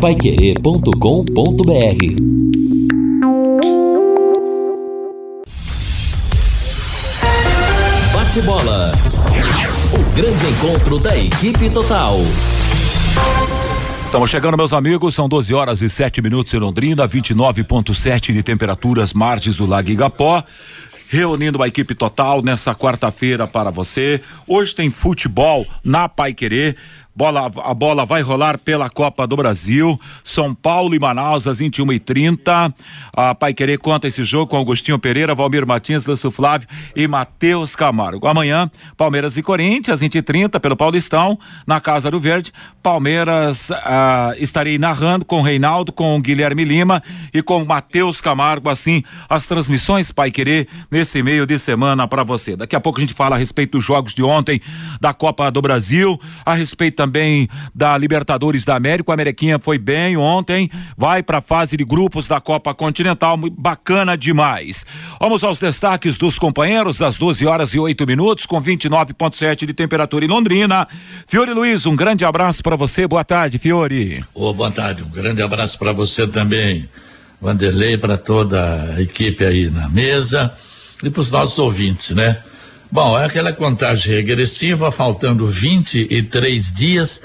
Paiquerê.com.br Bate bola. O grande encontro da equipe total. Estamos chegando, meus amigos, são 12 horas e 7 minutos em Londrina, 29,7 de temperaturas, margens do Lago Igapó reunindo a equipe total nessa quarta-feira para você. Hoje tem futebol na Pai Querer. Bola, a bola vai rolar pela Copa do Brasil. São Paulo e Manaus às 21 e 30 A Pai Querer conta esse jogo com Agostinho Pereira, Valmir Martins, Lúcio Flávio e Matheus Camargo. Amanhã, Palmeiras e Corinthians, às 20 e 30 pelo Paulistão, na Casa do Verde. Palmeiras ah, estarei narrando com o Reinaldo, com o Guilherme Lima e com o Matheus Camargo, assim, as transmissões Pai Querer nesse meio de semana para você. Daqui a pouco a gente fala a respeito dos jogos de ontem da Copa do Brasil, a respeito também também da Libertadores da América. O Ameriquinha foi bem ontem, vai para a fase de grupos da Copa Continental, bacana demais. Vamos aos destaques dos companheiros, às 12 horas e 8 minutos, com 29,7 de temperatura em Londrina. Fiore Luiz, um grande abraço para você. Boa tarde, Fiore. Oh, boa tarde, um grande abraço para você também, Vanderlei, para toda a equipe aí na mesa e para os nossos ouvintes, né? Bom, é aquela contagem regressiva, faltando 23 dias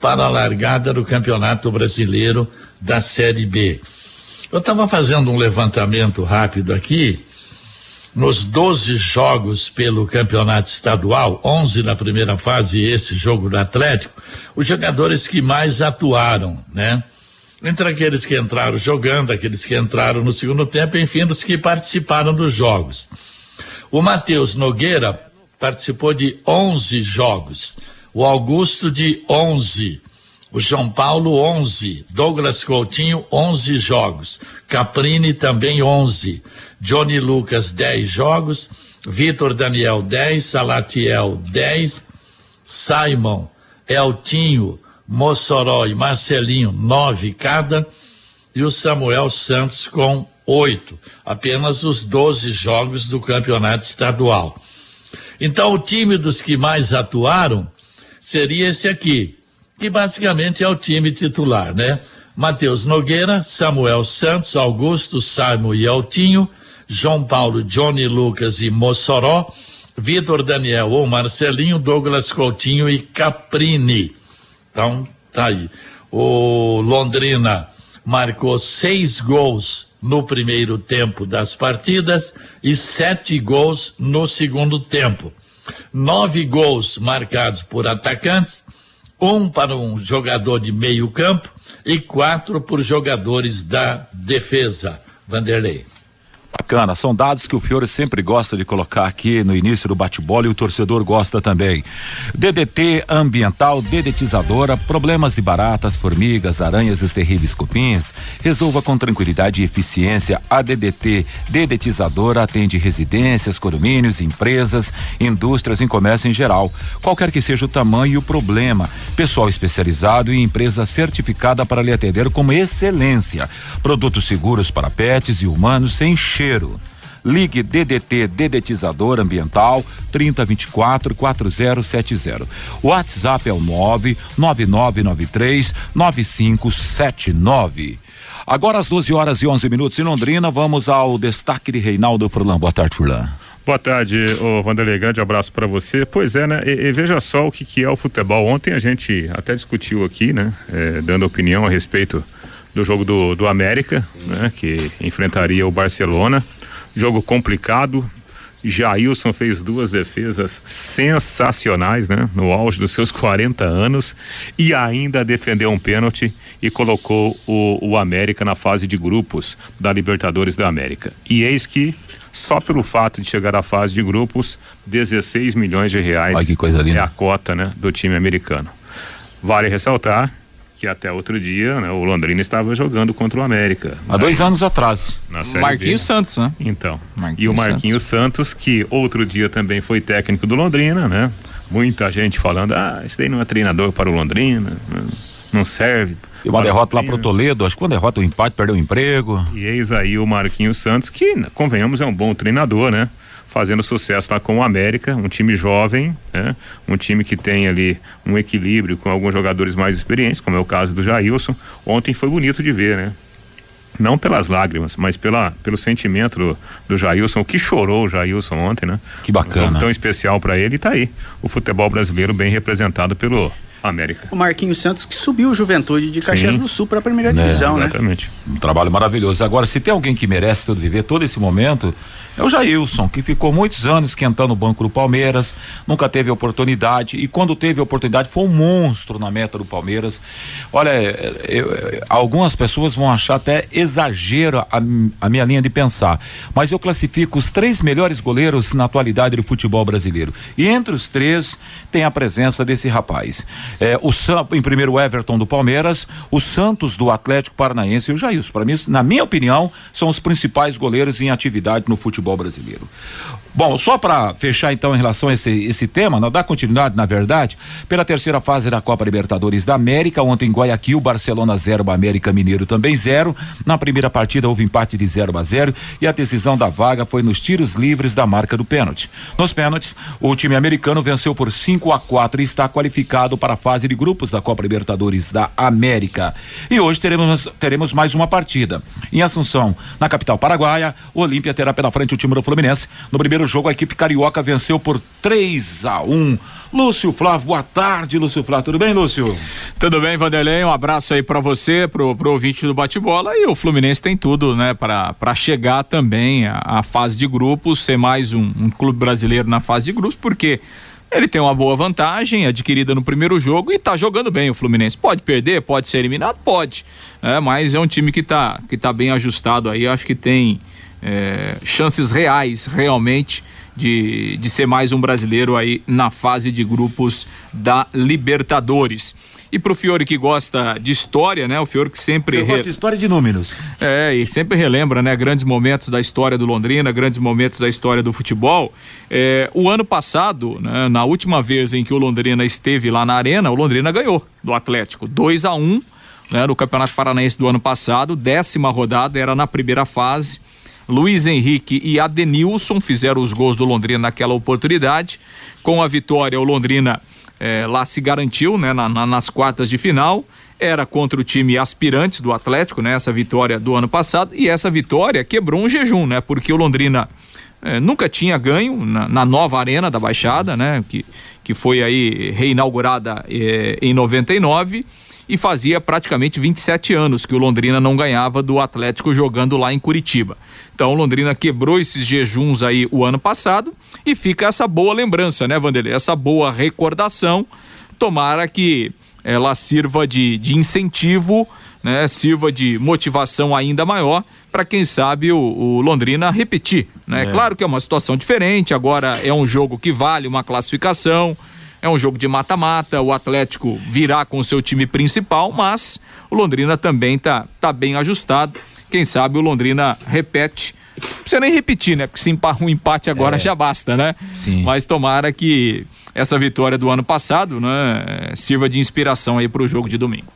para a largada do Campeonato Brasileiro da Série B. Eu estava fazendo um levantamento rápido aqui. Nos 12 jogos pelo campeonato estadual, 11 na primeira fase e esse jogo do Atlético, os jogadores que mais atuaram, né? Entre aqueles que entraram jogando, aqueles que entraram no segundo tempo, enfim, os que participaram dos jogos. O Matheus Nogueira participou de 11 jogos, o Augusto de 11, o João Paulo 11, Douglas Coutinho 11 jogos, Caprini também 11, Johnny Lucas 10 jogos, Vitor Daniel 10, Salatiel 10, Simon, Eltinho, Mossoró e Marcelinho 9 cada, e o Samuel Santos com oito, apenas os 12 jogos do campeonato estadual. Então, o time dos que mais atuaram seria esse aqui, que basicamente é o time titular, né? Matheus Nogueira, Samuel Santos, Augusto, Simon e Altinho, João Paulo, Johnny Lucas e Mossoró, Vitor Daniel ou Marcelinho, Douglas Coutinho e Caprini. Então, tá aí. O Londrina marcou seis gols no primeiro tempo das partidas e sete gols no segundo tempo. Nove gols marcados por atacantes, um para um jogador de meio campo e quatro por jogadores da defesa. Vanderlei. Bacana, são dados que o Fiore sempre gosta de colocar aqui no início do bate-bola e o torcedor gosta também. DDT ambiental, dedetizadora, problemas de baratas, formigas, aranhas e terríveis cupins. Resolva com tranquilidade e eficiência. A DDT dedetizadora atende residências, condomínios, empresas, indústrias e comércio em geral. Qualquer que seja o tamanho e o problema. Pessoal especializado e empresa certificada para lhe atender com excelência. Produtos seguros para pets e humanos sem cheiro Ligue DDT Dedetizador Ambiental 3024 4070. O WhatsApp é o 99993 9579. Agora às 12 horas e 11 minutos em Londrina, vamos ao destaque de Reinaldo Furlan. Boa tarde, Furlan. Boa tarde, ô Vanderlei, grande abraço para você. Pois é, né? E, e, veja só o que, que é o futebol. Ontem a gente até discutiu aqui, né? É, dando opinião a respeito do jogo do, do América, né, que enfrentaria o Barcelona. Jogo complicado. Jailson fez duas defesas sensacionais, né? No auge dos seus 40 anos e ainda defendeu um pênalti e colocou o, o América na fase de grupos da Libertadores da América. E eis que só pelo fato de chegar à fase de grupos, 16 milhões de reais é a cota, né, do time americano. Vale ressaltar que até outro dia, né, o Londrina estava jogando contra o América. Há né? dois anos atrás. Na série Marquinhos B. Santos, né? Então. Marquinhos e o Marquinhos Santos. Santos. que outro dia também foi técnico do Londrina, né? Muita gente falando, ah, esse daí não é treinador para o Londrina, né? não serve. E uma derrota lá pro Toledo, acho que uma derrota, um empate, perdeu o emprego. E eis aí o Marquinhos Santos, que, convenhamos, é um bom treinador, né? Fazendo sucesso lá com o América, um time jovem, né? um time que tem ali um equilíbrio com alguns jogadores mais experientes, como é o caso do Jailson. Ontem foi bonito de ver, né? não pelas lágrimas, mas pela, pelo sentimento do, do Jailson, o que chorou o Jailson ontem, né? Que bacana. Um tão especial para ele, e tá aí. O futebol brasileiro bem representado pelo América. O Marquinhos Santos que subiu o Juventude de Caxias Sim. do Sul para a primeira é, divisão, né? Exatamente. Um trabalho maravilhoso. Agora, se tem alguém que merece todo viver todo esse momento, é o Jailson, que ficou muitos anos esquentando o banco do Palmeiras, nunca teve oportunidade e quando teve oportunidade foi um monstro na meta do Palmeiras. Olha, eu, eu, algumas pessoas vão achar até exagero a, a, minha linha de pensar, mas eu classifico os três melhores goleiros na atualidade do futebol brasileiro. E entre os três tem a presença desse rapaz. É, o Sam, em primeiro o Everton do Palmeiras, o Santos do Atlético Paranaense e o Jailson. Para mim, na minha opinião, são os principais goleiros em atividade no futebol futebol brasileiro. Bom, só para fechar então em relação a esse, esse tema, não dá continuidade, na verdade, pela terceira fase da Copa Libertadores da América, ontem em Guayaquil, Barcelona 0, América Mineiro também 0. Na primeira partida houve empate de 0 a 0 e a decisão da vaga foi nos tiros livres da marca do pênalti. Nos pênaltis, o time americano venceu por 5 a 4 e está qualificado para a fase de grupos da Copa Libertadores da América. E hoje teremos, teremos mais uma partida. Em Assunção, na capital paraguaia, o Olímpia terá pela frente o time do Fluminense. No primeiro primeiro jogo, a equipe carioca venceu por 3 a 1. Lúcio Flávio, boa tarde, Lúcio Flávio. Tudo bem, Lúcio? Tudo bem, Vanderlei. Um abraço aí para você, pro, pro ouvinte do bate-bola. E o Fluminense tem tudo, né, para chegar também à, fase de grupos, ser mais um, um clube brasileiro na fase de grupos, porque ele tem uma boa vantagem adquirida no primeiro jogo e tá jogando bem o Fluminense. Pode perder, pode ser eliminado, pode. É, mas é um time que tá, que tá bem ajustado aí. Acho que tem é, chances reais, realmente, de, de ser mais um brasileiro aí na fase de grupos da Libertadores. E pro Fiore que gosta de história, né? O Fiore que sempre. Você gosta de história de números. É, e sempre relembra, né? Grandes momentos da história do Londrina, grandes momentos da história do futebol. É, o ano passado, né, na última vez em que o Londrina esteve lá na Arena, o Londrina ganhou do Atlético. 2 a 1 um, né, no Campeonato Paranaense do ano passado, décima rodada, era na primeira fase. Luiz Henrique e Adenilson fizeram os gols do Londrina naquela oportunidade. Com a vitória, o Londrina eh, lá se garantiu né, na, na, nas quartas de final. Era contra o time aspirantes do Atlético, né? Essa vitória do ano passado. E essa vitória quebrou um jejum, né? Porque o Londrina eh, nunca tinha ganho na, na, nova arena da Baixada, né? Que, que foi aí reinaugurada eh, em 99 e fazia praticamente 27 anos que o Londrina não ganhava do Atlético jogando lá em Curitiba. Então o Londrina quebrou esses jejuns aí o ano passado e fica essa boa lembrança, né, Vanderlei? Essa boa recordação. Tomara que ela sirva de, de incentivo, né? Sirva de motivação ainda maior para quem sabe o, o, Londrina repetir, né? É. Claro que é uma situação diferente, agora é um jogo que vale uma classificação, é um jogo de mata-mata, o Atlético virá com o seu time principal, mas o Londrina também tá, tá bem ajustado. Quem sabe o Londrina repete. Não precisa nem repetir, né? Porque se um empate agora é. já basta, né? Sim. Mas tomara que essa vitória do ano passado, né, sirva de inspiração aí para o jogo de domingo.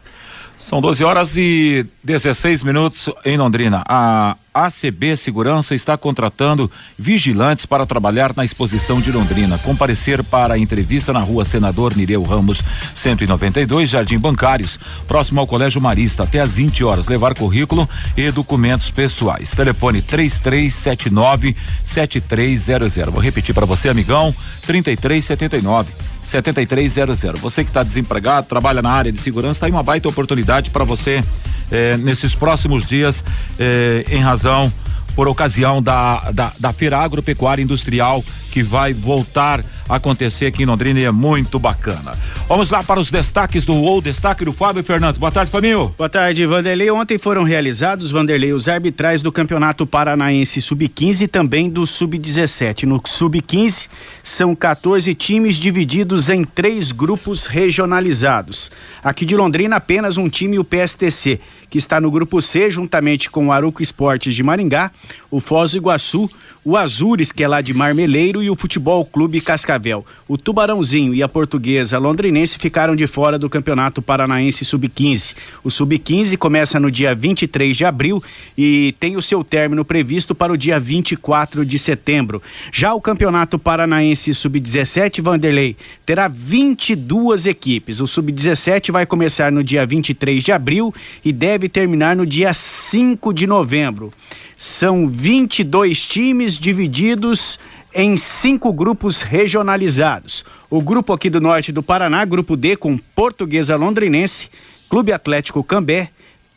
São 12 horas e 16 minutos em Londrina. A ACB Segurança está contratando vigilantes para trabalhar na exposição de Londrina. Comparecer para a entrevista na rua Senador Nireu Ramos, 192, Jardim Bancários, próximo ao Colégio Marista, até às 20 horas. Levar currículo e documentos pessoais. Telefone 3379 7300. Vou repetir para você, amigão: 3379 7300. Você que está desempregado, trabalha na área de segurança, está aí uma baita oportunidade para você eh, nesses próximos dias, eh, em razão por ocasião da, da, da Feira Agropecuária Industrial que vai voltar a acontecer aqui em Londrina e é muito bacana. Vamos lá para os destaques do ou destaque do Fábio Fernandes. Boa tarde, Família. Boa tarde, Vanderlei. Ontem foram realizados, Vanderlei, os arbitrais do Campeonato Paranaense Sub-15 e também do Sub-17. No Sub-15 são 14 times divididos em três grupos regionalizados. Aqui de Londrina, apenas um time, o PSTC, que está no grupo C, juntamente com o Aruco Esportes de Maringá, o Foz do Iguaçu, o Azures, que é lá de Marmeleiro, e o Futebol Clube Cascavel. O Tubarãozinho e a Portuguesa Londrinense ficaram de fora do Campeonato Paranaense Sub-15. O Sub-15 começa no dia 23 de abril e tem o seu término previsto para o dia 24 de setembro. Já o Campeonato Paranaense Sub-17, Vanderlei, terá 22 equipes. O Sub-17 vai começar no dia 23 de abril e deve terminar no dia 5 de novembro. São 22 times divididos em cinco grupos regionalizados. O grupo aqui do norte do Paraná, grupo D, com Portuguesa Londrinense, Clube Atlético Cambé,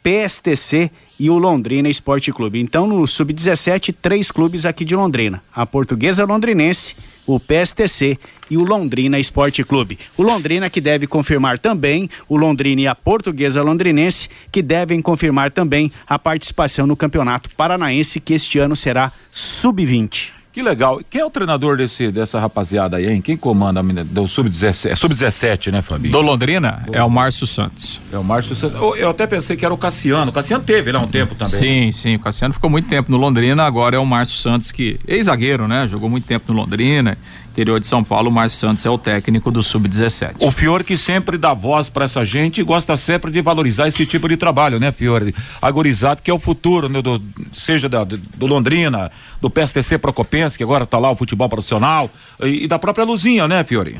PSTC e o Londrina Esporte Clube. Então, no Sub-17, três clubes aqui de Londrina: a Portuguesa Londrinense, o PSTC e o Londrina Esporte Clube. O Londrina que deve confirmar também, o Londrina e a Portuguesa Londrinense que devem confirmar também a participação no Campeonato Paranaense que este ano será Sub-20. Que legal. Quem é o treinador desse, dessa rapaziada aí, hein? Quem comanda a do Sub-17? É Sub-17, né, Fabinho? Do Londrina é o Márcio Santos. É o Márcio Santos. Eu, eu até pensei que era o Cassiano. O Cassiano teve lá um tempo também. Sim, sim. O Cassiano ficou muito tempo no Londrina, agora é o Márcio Santos, que ex-zagueiro, né? Jogou muito tempo no Londrina, interior de São Paulo. O Márcio Santos é o técnico do Sub-17. O Fiore que sempre dá voz pra essa gente e gosta sempre de valorizar esse tipo de trabalho, né, Fiore? Agorizado que é o futuro, né, do, seja da- do, Londrina, do PSTC Procopense, que agora tá lá o futebol profissional, e, e da própria Luzinha, né, Fiore?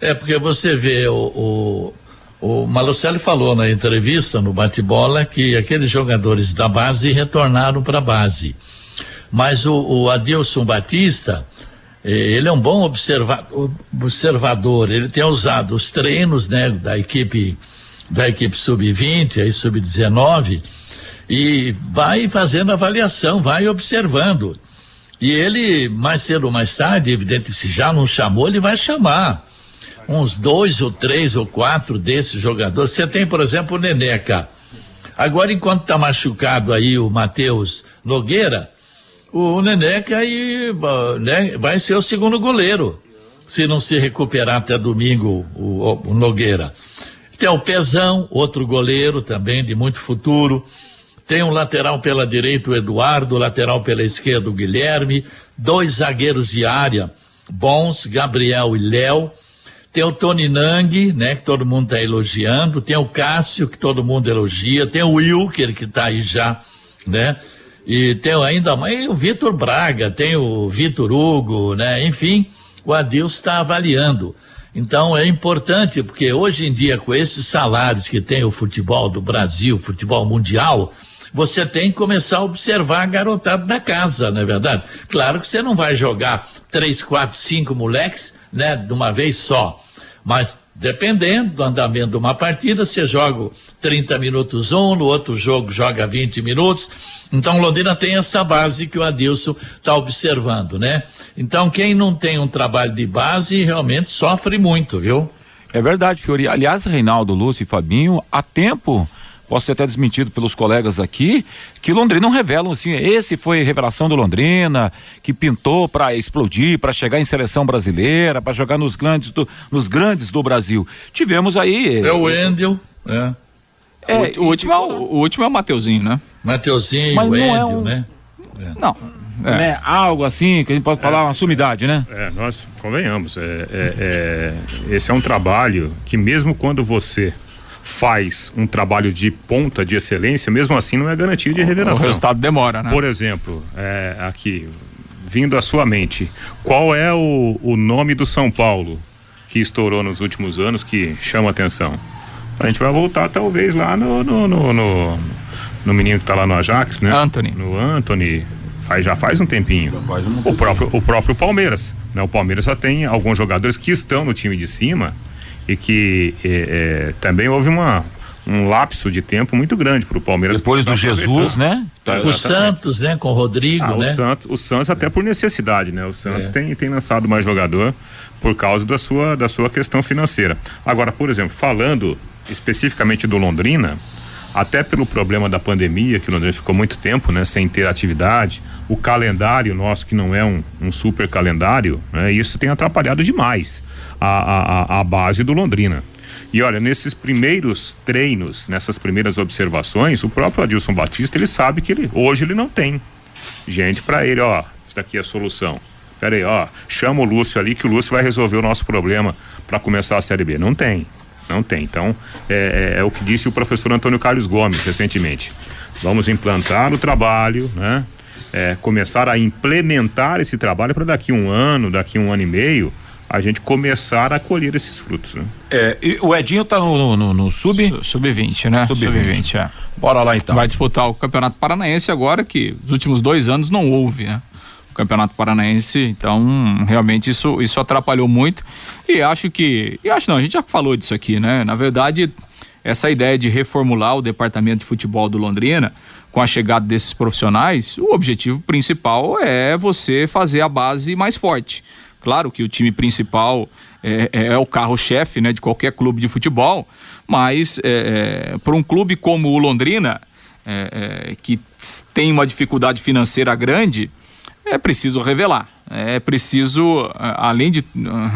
É porque você vê o, o, o Malucelli falou na entrevista no bate-bola que aqueles jogadores da base retornaram para a base. Mas o, o Adilson Batista, ele é um bom observa- observador, ele tem usado os treinos né, da equipe da equipe sub-20 e sub-19 e vai fazendo avaliação, vai observando. E ele, mais cedo ou mais tarde, evidente, se já não chamou, ele vai chamar uns dois ou três ou quatro desses jogadores. Você tem, por exemplo, o Neneca. Agora, enquanto está machucado aí o Matheus Nogueira, o Neneca aí, né, vai ser o segundo goleiro, se não se recuperar até domingo o, o Nogueira. Tem o Pezão, outro goleiro também de muito futuro. Tem um lateral pela direita, o Eduardo, lateral pela esquerda, o Guilherme. Dois zagueiros de área bons, Gabriel e Léo. Tem o Tony Nang, né, que todo mundo está elogiando. Tem o Cássio, que todo mundo elogia. Tem o Wilker, que está aí já, né? E tem ainda mais o Vitor Braga, tem o Vitor Hugo, né? Enfim, o Adilson está avaliando. Então é importante, porque hoje em dia, com esses salários que tem o futebol do Brasil, futebol mundial, você tem que começar a observar a garotada da casa, não é verdade? Claro que você não vai jogar três, quatro, cinco moleques, né, de uma vez só. Mas dependendo do andamento de uma partida, você joga 30 minutos um, no outro jogo joga 20 minutos. Então Londrina tem essa base que o Adilson está observando, né? Então quem não tem um trabalho de base realmente sofre muito, viu? É verdade, Fiori. Aliás, Reinaldo, Lúcio e Fabinho, há tempo, posso ser até desmentido pelos colegas aqui, que Londrina não revelam assim, esse foi revelação do Londrina, que pintou para explodir, para chegar em seleção brasileira, para jogar nos grandes, do, nos grandes do Brasil. Tivemos aí. É o Wendel, é. É, o, o último é o, o último é o Mateuzinho, né? Mateuzinho, Mas o não é Wendel, um- né? Não. É. né, algo assim, que a gente pode falar, uma sumidade, né? É, nós convenhamos. É, é- é- esse é um trabalho que, mesmo quando você faz um trabalho de ponta de excelência, mesmo assim não é garantia de O revelação. resultado demora, né? Por exemplo, é, aqui, vindo à sua mente, qual é o, o nome do São Paulo que estourou nos últimos anos que chama atenção? A gente vai voltar talvez lá no, no, no, no- no menino que está lá no Ajax, né? Anthony. No Anthony. Faz, já faz um tempinho. faz um o, próprio, o próprio Palmeiras. Né? O Palmeiras já tem alguns jogadores que estão no time de cima e que é, é, também houve uma, um lapso de tempo muito grande para o Palmeiras. Depois do Jesus, né? Tá, O. Santos, né? Com o Rodrigo, Ah, o né? Santos, o Santos até por necessidade, né? O Santos É. tem, tem lançado mais jogador por causa da sua, da sua questão financeira. Agora, por exemplo, falando especificamente do Londrina, até pelo problema da pandemia, que o Londrina ficou muito tempo, né, sem ter atividade, o calendário nosso, que não é um, um super calendário, né, isso tem atrapalhado demais a, a, a- base do Londrina. E olha, nesses primeiros treinos, nessas primeiras observações, o próprio Adilson Batista, ele sabe que ele, hoje ele não tem gente para ele, ó, isso daqui é a solução. Pera aí, ó, chama o Lúcio ali que o Lúcio vai resolver o nosso problema para começar a Série B. Não tem, não tem. Então, é, é, é o que disse o professor Antônio Carlos Gomes recentemente. Vamos implantar o trabalho, né? É, começar a implementar esse trabalho para daqui um ano, daqui um ano e meio, a gente começar a colher esses frutos. Né? É, e o Edinho tá no, no, no sub? Sub-20, né? Sub-20, Sub é. Bora lá então. Vai disputar o Campeonato Paranaense agora, que nos últimos dois anos não houve, né? O Campeonato Paranaense, então realmente isso, isso atrapalhou muito. E acho que. E acho não, a gente já falou disso aqui, né? Na verdade, essa ideia de reformular o departamento de futebol do Londrina com a chegada desses profissionais, o objetivo principal é você fazer a base mais forte. Claro que o time principal é, é, é o carro-chefe né, de qualquer clube de futebol, mas é, é para um clube como o Londrina, é, que tem uma dificuldade financeira grande, é preciso revelar. É preciso, além de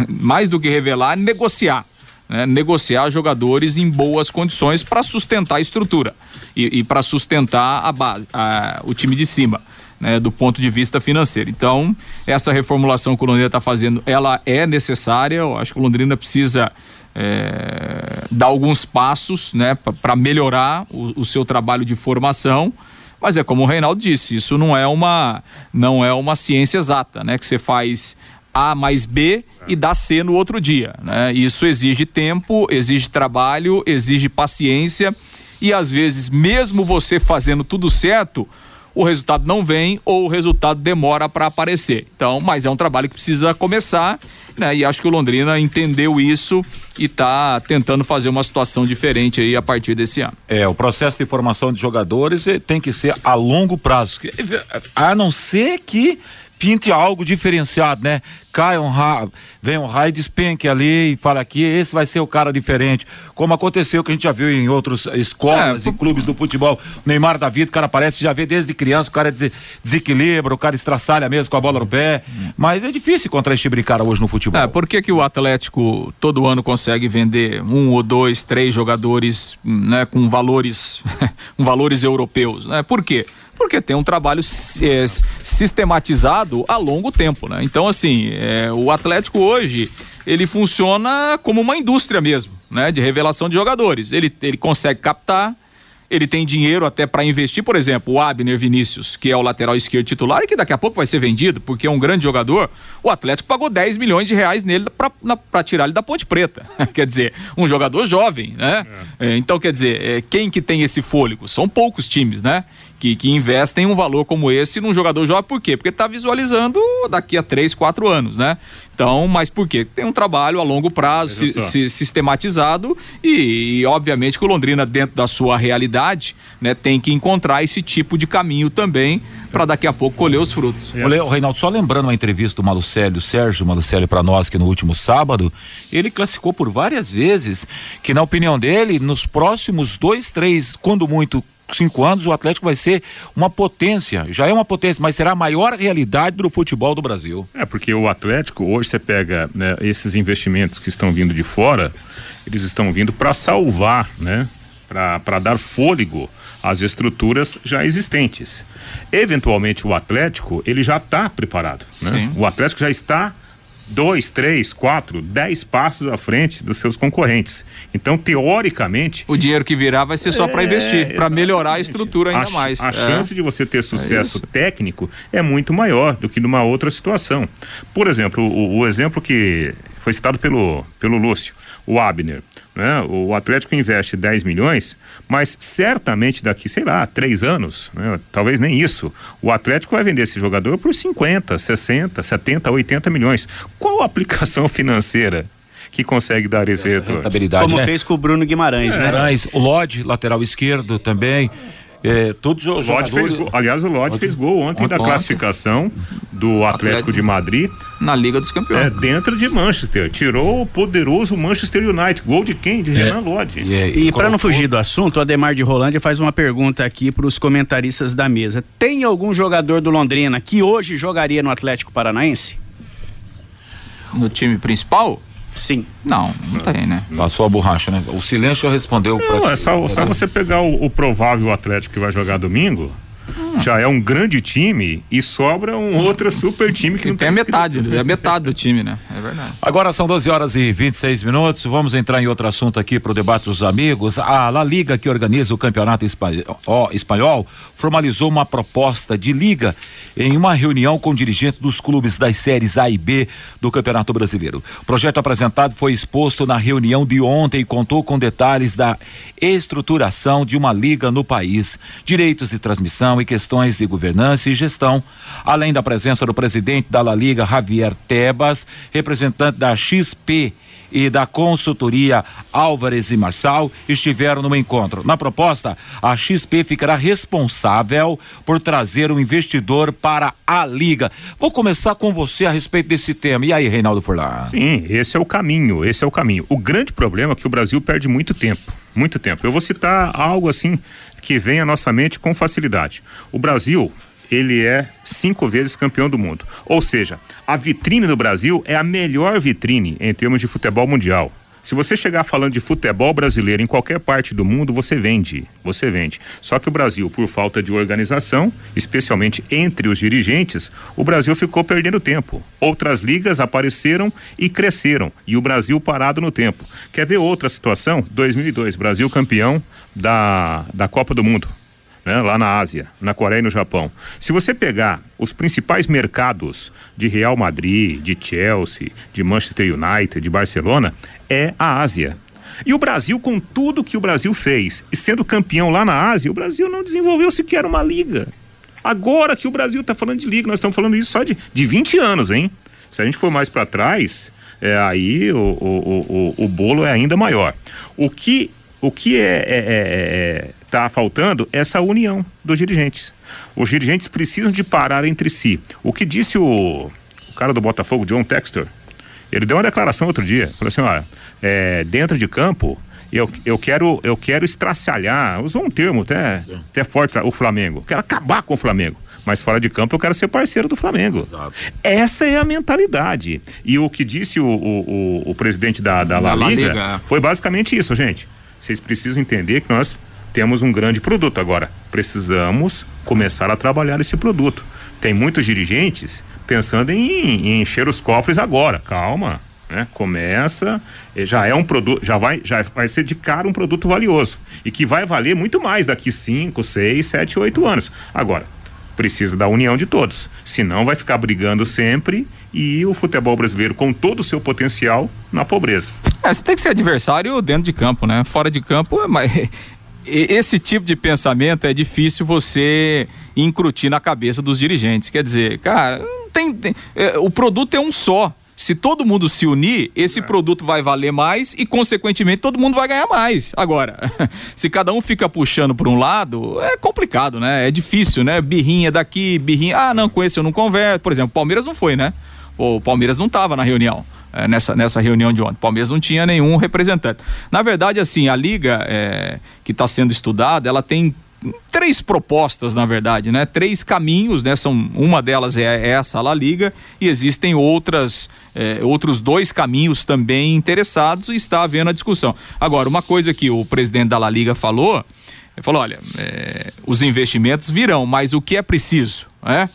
mais do que revelar, negociar. Né, negociar jogadores em boas condições para sustentar a estrutura e, e para sustentar a base, a, o time de cima né, do ponto de vista financeiro. Então, essa reformulação que o Londrina está fazendo, ela é necessária. Eu acho que o Londrina precisa é, dar alguns passos né, para melhorar o, o seu trabalho de formação. Mas é como o Reinaldo disse, isso não é uma não é uma ciência exata, né? Que você faz A mais B e dá C no outro dia, né? Isso exige tempo, exige trabalho, exige paciência e às vezes mesmo você fazendo tudo certo, o resultado não vem ou o resultado demora para aparecer. Então, mas é um trabalho que precisa começar, né? E acho que o Londrina entendeu isso e está tentando fazer uma situação diferente aí a partir desse ano. É, o processo de formação de jogadores eh, tem que ser a longo prazo, a não ser que pinte algo diferenciado, né? Cai um raio, vem um raio, despenque ali e fala aqui, esse vai ser o cara diferente. Como aconteceu que a gente já viu em outras escolas é, e clubes do futebol. O Neymar da vida, o cara aparece, já vê desde criança, o cara desequilibra, o cara estraçalha mesmo com a bola no pé. Mas é difícil encontrar esse tipo cara hoje no futebol. É, por que, que o Atlético todo ano consegue vender um ou dois, três jogadores né, com valores, com valores europeus? Né? Por quê? Porque tem um trabalho é, sistematizado a longo tempo, né? Então, assim, é, o Atlético hoje, ele funciona como uma indústria mesmo, né? De revelação de jogadores. Ele, ele consegue captar, ele tem dinheiro até para investir, por exemplo, o Abner Vinícius, que é o lateral esquerdo titular e que daqui a pouco vai ser vendido, porque é um grande jogador. O Atlético pagou 10 milhões de reais nele para tirar ele da Ponte Preta. quer dizer, um jogador jovem, né? É. É, então, quer dizer, é, quem que tem esse fôlego? São poucos times, né? Que, que investem um valor como esse num jogador jovem, por quê? Porque está visualizando daqui a três, quatro anos, né? Então, mas por quê? Tem um trabalho a longo prazo, si, si, sistematizado e, e, obviamente, que o Londrina, dentro da sua realidade, né, tem que encontrar esse tipo de caminho também para daqui a pouco colher os frutos. O Reinaldo, só lembrando uma entrevista do Malucélio, Sérgio Malucélio para nós, que no último sábado, ele classificou por várias vezes que, na opinião dele, nos próximos dois, três, quando muito, cinco anos, o Atlético vai ser uma potência. Já é uma potência, mas será a maior realidade do futebol do Brasil. É, porque o Atlético, hoje você pega né, esses investimentos que estão vindo de fora, eles estão vindo para salvar, né? Para dar fôlego às estruturas já existentes. Eventualmente o Atlético, ele já está preparado. Né? O Atlético já está dois, três, quatro, dez passos à frente dos seus concorrentes. Então, teoricamente. O dinheiro que virá vai ser só é, para investir, para melhorar a estrutura ainda a, mais. A é. chance de você ter sucesso é técnico é muito maior do que numa outra situação. Por exemplo, o, o exemplo que foi citado pelo, pelo Lúcio, o Abner. Né? O Atlético investe 10 milhões, mas certamente daqui, sei lá, três anos, né? talvez nem isso, o Atlético vai vender esse jogador por 50, 60, 70, 80 milhões. Qual a aplicação financeira que consegue dar esse retorno. Como né? fez com o Bruno Guimarães, é. né? Guimarães, o Lodge, lateral esquerdo também. É, todos os jogadores... fez gol, aliás, o Lodge fez gol ontem, ontem da classificação do Atlético, Atlético, de Madrid. Na Liga dos Campeões. É, dentro de Manchester. Tirou o poderoso Manchester United. Gol de quem? De é. Renan Lodge. É, e, e para não fugir do assunto, o Ademar de Rolândia faz uma pergunta aqui para os comentaristas da mesa. Tem algum jogador do Londrina que hoje jogaria no Atlético Paranaense? No time principal? Sim. Não, não tem, né? Passou a borracha, né? O silêncio respondeu. Não, pra... é só, só você pegar o, o, provável Atlético que vai jogar domingo. Hum. Já é um grande time e sobra um outro super time que, que não tem. a metade, é metade do time, né? É verdade. Agora são 12 horas e 26 minutos. Vamos entrar em outro assunto aqui para o debate dos amigos. A La Liga, que organiza o campeonato espanhol, formalizou uma proposta de liga em uma reunião com dirigentes dos clubes das séries A e B do Campeonato Brasileiro. O projeto apresentado foi exposto na reunião de ontem e contou com detalhes da estruturação de uma liga no país, direitos de transmissão e questões de governança e gestão, além da presença do presidente da La Liga, Javier Tebas, representante da XP e da consultoria Álvares e Marçal estiveram no encontro. Na proposta, a XP ficará responsável por trazer um investidor para a liga. Vou começar com você a respeito desse tema. E aí, Reinaldo Furlan? Sim, esse é o caminho, esse é o caminho. O grande problema é que o Brasil perde muito tempo, muito tempo. Eu vou citar algo assim que vem à nossa mente com facilidade. O Brasil ele é cinco vezes campeão do mundo. Ou seja, a vitrine do Brasil é a melhor vitrine em termos de futebol mundial. Se você chegar falando de futebol brasileiro em qualquer parte do mundo, você vende. Você vende. Só que o Brasil, por falta de organização, especialmente entre os dirigentes, o Brasil ficou perdendo tempo. Outras ligas apareceram e cresceram. E o Brasil parado no tempo. Quer ver outra situação? 2002, Brasil campeão da, da Copa do Mundo né, lá na Ásia, na Coreia e no Japão. Se você pegar os principais mercados de Real Madrid, de Chelsea, de Manchester United, de Barcelona, é a Ásia. E o Brasil, com tudo que o Brasil fez, e sendo campeão lá na Ásia, o Brasil não desenvolveu sequer uma liga. Agora que o Brasil está falando de liga, nós estamos falando isso só de, de 20 anos, hein? Se a gente for mais para trás, é, aí o, o, o, o bolo é ainda maior. O que, o que é, é, é, é está faltando essa união dos dirigentes. Os dirigentes precisam de parar entre si. O que disse o, o cara do Botafogo, John Textor, ele deu uma declaração outro dia. Falou assim: olha, é, dentro de campo, eu, eu quero eu quero estraçalhar, usou um termo até, até forte, o Flamengo. Quero acabar com o Flamengo. Mas fora de campo eu quero ser parceiro do Flamengo. Exato. Essa é a mentalidade. E o que disse o, o, o, o presidente da, da La Liga, Liga foi basicamente isso, gente. Vocês precisam entender que nós temos um grande produto. Agora, precisamos começar a trabalhar esse produto. Tem muitos dirigentes pensando em, em encher os cofres agora. Calma, né? Começa, eh, já é um produto, já vai, já vai ser de cara um produto valioso e que vai valer muito mais daqui 5, 6, 7, 8 anos. Agora, precisa da união de todos, senão vai ficar brigando sempre e o futebol brasileiro com todo o seu potencial na pobreza. É, você tem que ser adversário dentro de campo, né? Fora de campo, é mas esse tipo de pensamento é difícil você incrutir na cabeça dos dirigentes. Quer dizer, cara, tem, tem é, o produto é um só. Se todo mundo se unir, esse é. produto vai valer mais e, consequentemente, todo mundo vai ganhar mais. Agora, se cada um fica puxando por um lado, é complicado, né? É difícil, né? Birrinha daqui, birrinha. Ah, não, com esse eu não converso. Por exemplo, o Palmeiras não foi, né? O Palmeiras não estava na reunião é, nessa, nessa reunião de ontem. O Palmeiras não tinha nenhum representante. Na verdade, assim, a liga é, que está sendo estudada, ela tem três propostas, na verdade, né? Três caminhos, né? São, uma delas é, é essa, a La Liga, e existem outras, é, outros dois caminhos também interessados e está havendo a discussão. Agora, uma coisa que o presidente da La Liga falou, ele falou, olha, é, os investimentos virão, mas o que é preciso, né?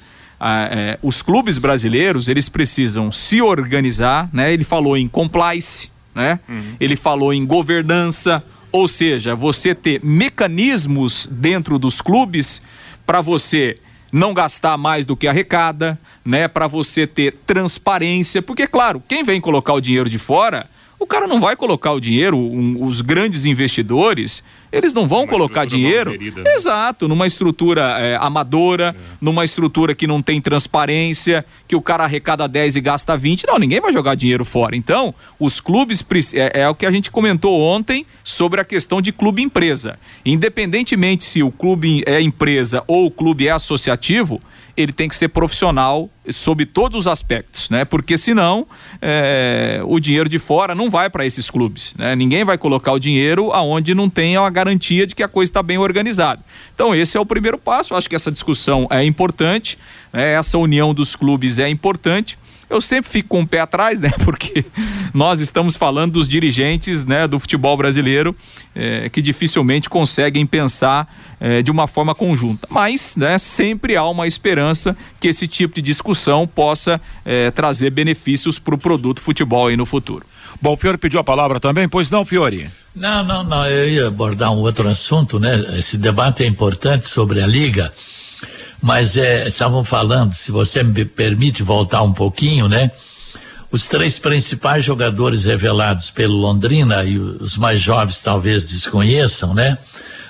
Ah, é, os clubes brasileiros eles precisam se organizar, né? Ele falou em compliance, né? Uhum. Ele falou em governança, ou seja, você ter mecanismos dentro dos clubes para você não gastar mais do que arrecada, né? Para você ter transparência, porque claro, quem vem colocar o dinheiro de fora o cara não vai colocar o dinheiro, um, os grandes investidores, eles não vão colocar dinheiro. Gerida, né? Exato, numa estrutura é, amadora, é. numa estrutura que não tem transparência, que o cara arrecada 10 e gasta 20. Não, ninguém vai jogar dinheiro fora. Então, os clubes. É, é o que a gente comentou ontem sobre a questão de clube-empresa. Independentemente se o clube é empresa ou o clube é associativo, ele tem que ser profissional sob todos os aspectos, né? Porque senão é, o dinheiro de fora não vai para esses clubes, né? Ninguém vai colocar o dinheiro aonde não tem a garantia de que a coisa está bem organizada. Então esse é o primeiro passo. Eu acho que essa discussão é importante, né? essa união dos clubes é importante. Eu sempre fico com o pé atrás, né? Porque nós estamos falando dos dirigentes, né, do futebol brasileiro, é, que dificilmente conseguem pensar é, de uma forma conjunta. Mas, né, sempre há uma esperança que esse tipo de discussão possa é, trazer benefícios para o produto futebol aí no futuro. Bom, o Fiore pediu a palavra também, pois não, Fiore? Não, não, não, eu ia abordar um outro assunto, né? Esse debate é importante sobre a Liga, mas é, estavam falando, se você me permite voltar um pouquinho, né? Os três principais jogadores revelados pelo Londrina, e os mais jovens talvez desconheçam, né?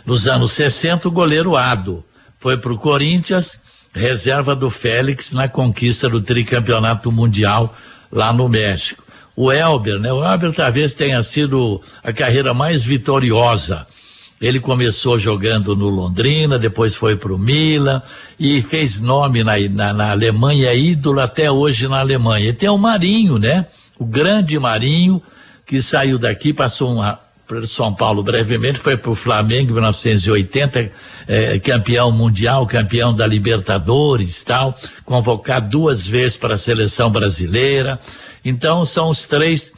Nos anos 60, o goleiro Ado foi para o Corinthians, reserva do Félix na conquista do tricampeonato mundial lá no México o Elber, né? O Elber talvez tenha sido a carreira mais vitoriosa. Ele começou jogando no Londrina, depois foi para o Milan e fez nome na, na, na, Alemanha, é ídolo até hoje na Alemanha. E tem o Marinho, né? O grande Marinho, que saiu daqui, passou uma, para São Paulo brevemente, foi para o Flamengo em 1980, é, campeão mundial, campeão da Libertadores tal, convocado duas vezes para a seleção brasileira. Então são os três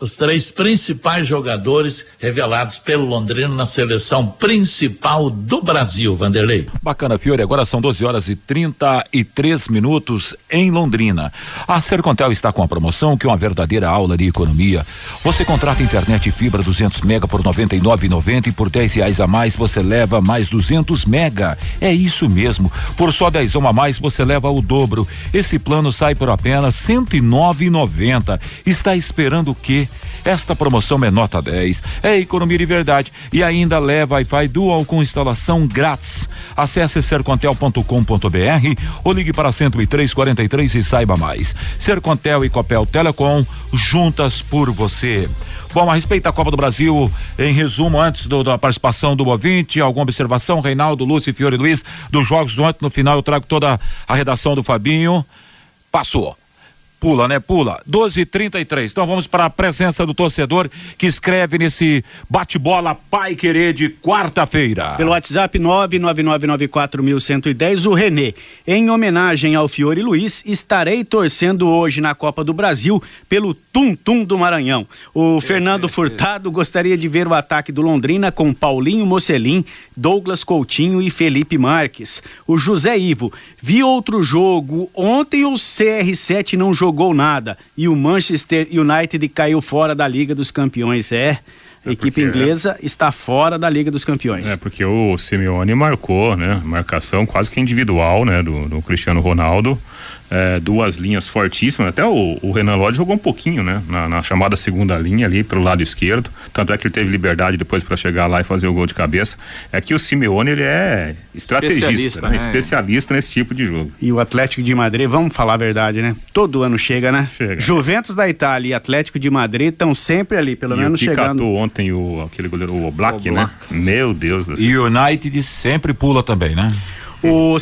os três principais jogadores revelados pelo Londrina na seleção principal do Brasil, Vanderlei. Bacana, Fiore. Agora são 12 horas e 33 minutos em Londrina. A Sercontel está com a promoção que é uma verdadeira aula de economia. Você contrata internet fibra 200 mega por 99,90 e por 10 reais a mais você leva mais 200 mega. É isso mesmo. Por só 10 a mais você leva o dobro. Esse plano sai por apenas 109,90. Está esperando o que? Esta promoção é nota 10, é economia de verdade e ainda leva Wi-Fi Dual com instalação grátis. Acesse sercontel.com.br ou ligue para 10343 e saiba mais. Sercontel e Copel Telecom, juntas por você. Bom, a respeito da Copa do Brasil, em resumo, antes do, da participação do ouvinte, alguma observação, Reinaldo, Lúcio, Fiore Luiz, dos jogos ontem, no final eu trago toda a redação do Fabinho. Passou pula, né? Pula. 12:33. Então vamos para a presença do torcedor que escreve nesse bate-bola Pai Querer de quarta-feira. Pelo WhatsApp 99994110, o Renê. Em homenagem ao Fiore Luiz, estarei torcendo hoje na Copa do Brasil pelo Tum Tum do Maranhão. O Fernando Furtado gostaria de ver o ataque do Londrina com Paulinho Mocelin, Douglas Coutinho e Felipe Marques. O José Ivo, vi outro jogo. Ontem o CR7 não jogou jogou nada e o Manchester United caiu fora da Liga dos Campeões. É. A é equipe inglesa é... está fora da Liga dos Campeões. É, porque o Simeone marcou, né? Marcação quase que individual, né? Do, do Cristiano Ronaldo é, duas linhas fortíssimas. Até o, o Renan Lodge jogou um pouquinho, né? Na, na, chamada segunda linha ali pelo lado esquerdo. Tanto é que ele teve liberdade depois para chegar lá e fazer o gol de cabeça. É que o Simeone ele é estrategista, especialista, né? né? especialista nesse tipo de jogo. E o Atlético de Madrid, vamos falar a verdade, né? Todo ano chega, né? Chega. Juventus da Itália e Atlético de Madrid estão sempre ali, pelo e menos o que chegando. ontem o aquele goleiro o Black, né? Meu Deus do céu. E o United sempre pula também, né? O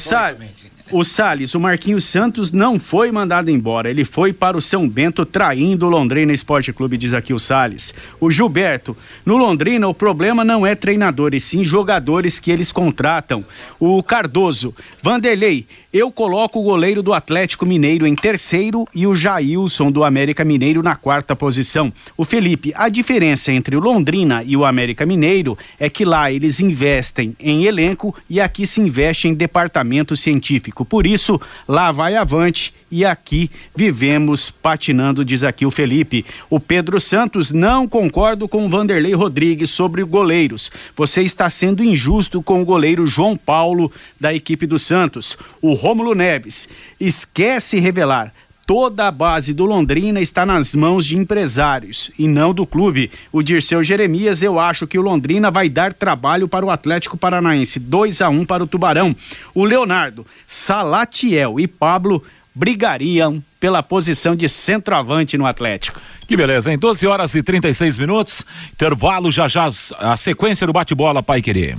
o Salles, o Marquinhos Santos não foi mandado embora. Ele foi para o São Bento traindo o Londrina Esporte Clube, diz aqui o Salles. O Gilberto, no Londrina o problema não é treinador, e sim jogadores que eles contratam. O Cardoso, Vanderlei, eu coloco o goleiro do Atlético Mineiro em terceiro e o Jailson do América Mineiro na quarta posição. O Felipe, a diferença entre o Londrina e o América Mineiro é que lá eles investem em elenco e aqui se investe em departamento científico. Por isso, lá vai avante e aqui vivemos patinando, diz aqui o Felipe. O Pedro Santos, não concordo com o Vanderlei Rodrigues sobre goleiros. Você está sendo injusto com o goleiro João Paulo da equipe do Santos. O Rômulo Neves, esquece revelar toda a base do Londrina está nas mãos de empresários e não do clube. O Dirceu Jeremias, eu acho que o Londrina vai dar trabalho para o Atlético Paranaense, 2 a 1 um para o Tubarão. O Leonardo, Salatiel e Pablo brigariam pela posição de centroavante no Atlético. Que beleza, em 12 horas e 36 minutos, intervalo já já a sequência do bate-bola Pai Querer.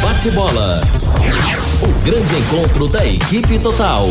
Bate-bola. O grande encontro da equipe total.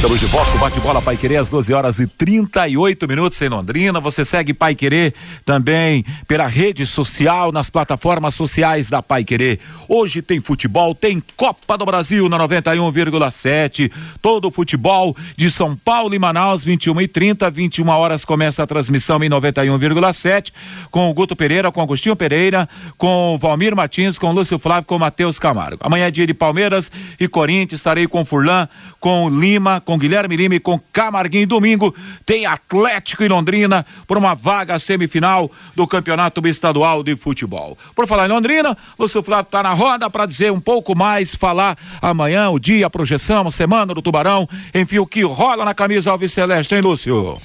Estamos de volta com Bate-Bola Pai Querer às 12 horas e 38 minutos em Londrina. Você segue Pai Querer também pela rede social, nas plataformas sociais da Pai Querer. Hoje tem futebol, tem Copa do Brasil na 91,7. Todo o futebol de São Paulo e Manaus, 21 e 30, 21 horas começa a transmissão em 91,7 com o Guto Pereira, com Agostinho Pereira, com o Valmir Martins, com o Lúcio Flávio, com o Matheus Camargo. Amanhã é dia de Palmeiras e Corinthians, estarei com o Furlan, com o Lima, com Guilherme Lima e com Camarguinho. Domingo tem Atlético e Londrina por uma vaga semifinal do Campeonato Estadual de Futebol. Por falar em Londrina, Lúcio Flávio está na roda para dizer um pouco mais, falar amanhã, o dia, a projeção, a semana do Tubarão, enfim, o que rola na camisa Alves Celeste, hein, Lúcio?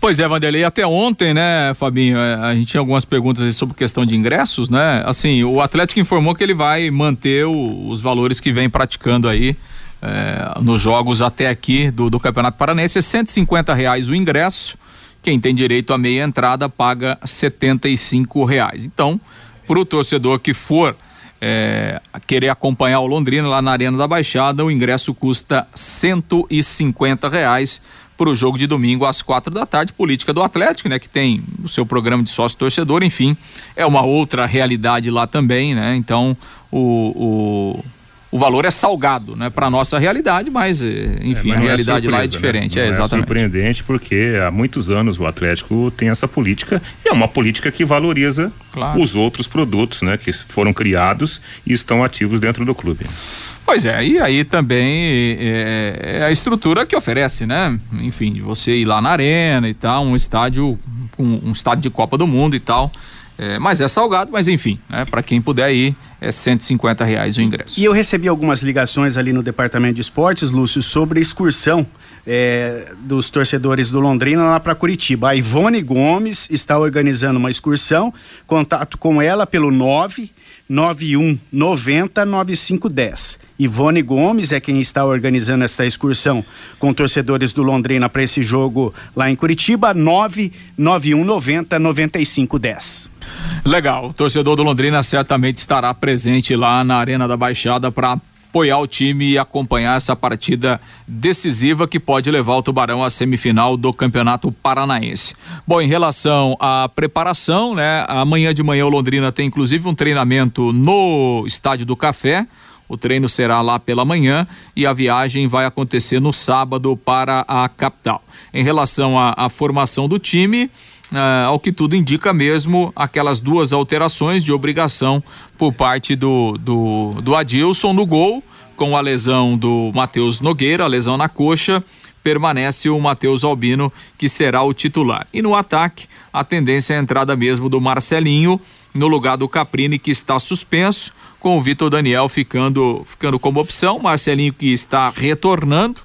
Pois é, Vanderlei, até ontem, né, Fabinho, é, a gente tinha algumas perguntas sobre questão de ingressos, né? Assim, o Atlético informou que ele vai manter o, os valores que vem praticando aí é, nos jogos até aqui do, do Campeonato Paranense, é 150 reais o ingresso. Quem tem direito a meia entrada paga 75 reais. Então, para o torcedor que for é, querer acompanhar o Londrina lá na Arena da Baixada, o ingresso custa 150 reais para o jogo de domingo às quatro da tarde, política do Atlético, né? Que tem o seu programa de sócio torcedor, enfim, é uma outra realidade lá também, né? Então, o, o o valor é salgado, né, para nossa realidade, mas eh, enfim, é, mas a é realidade é lá é diferente, né? é, exatamente. É surpreendente porque há muitos anos o Atlético tem essa política e é uma política que valoriza claro. os outros produtos, né, que foram criados e estão ativos dentro do clube. Pois é, e aí também é, é, a estrutura que oferece, né? Enfim, de você ir lá na arena e tal, um estádio, um, um estádio de Copa do Mundo e tal. É, mas é salgado, mas enfim, né? Para quem puder ir, é 150 reais o ingresso. E eu recebi algumas ligações ali no departamento de esportes, Lúcio, sobre excursão é, dos torcedores do Londrina lá para Curitiba. A Ivone Gomes está organizando uma excursão. Contato com ela pelo 991 90 9510. Ivone Gomes é quem está organizando esta excursão com torcedores do Londrina para esse jogo lá em Curitiba. 991 90 9510. Legal. O torcedor do Londrina certamente estará presente lá na Arena da Baixada para apoiar o time e acompanhar essa partida decisiva que pode levar o Tubarão à semifinal do Campeonato Paranaense. Bom, em relação à preparação, né? Amanhã de manhã o Londrina tem inclusive um treinamento no Estádio do Café. O treino será lá pela manhã e a viagem vai acontecer no sábado para a capital. Em relação à, à formação do time, ah, ao que tudo indica mesmo, aquelas duas alterações de obrigação por parte do, do, do Adilson no gol, com a lesão do Matheus Nogueira, a lesão na coxa, permanece o Matheus Albino, que será o titular. E no ataque, a tendência é a entrada mesmo do Marcelinho, no lugar do Caprini, que está suspenso, com o Vitor Daniel ficando, ficando como opção, Marcelinho que está retornando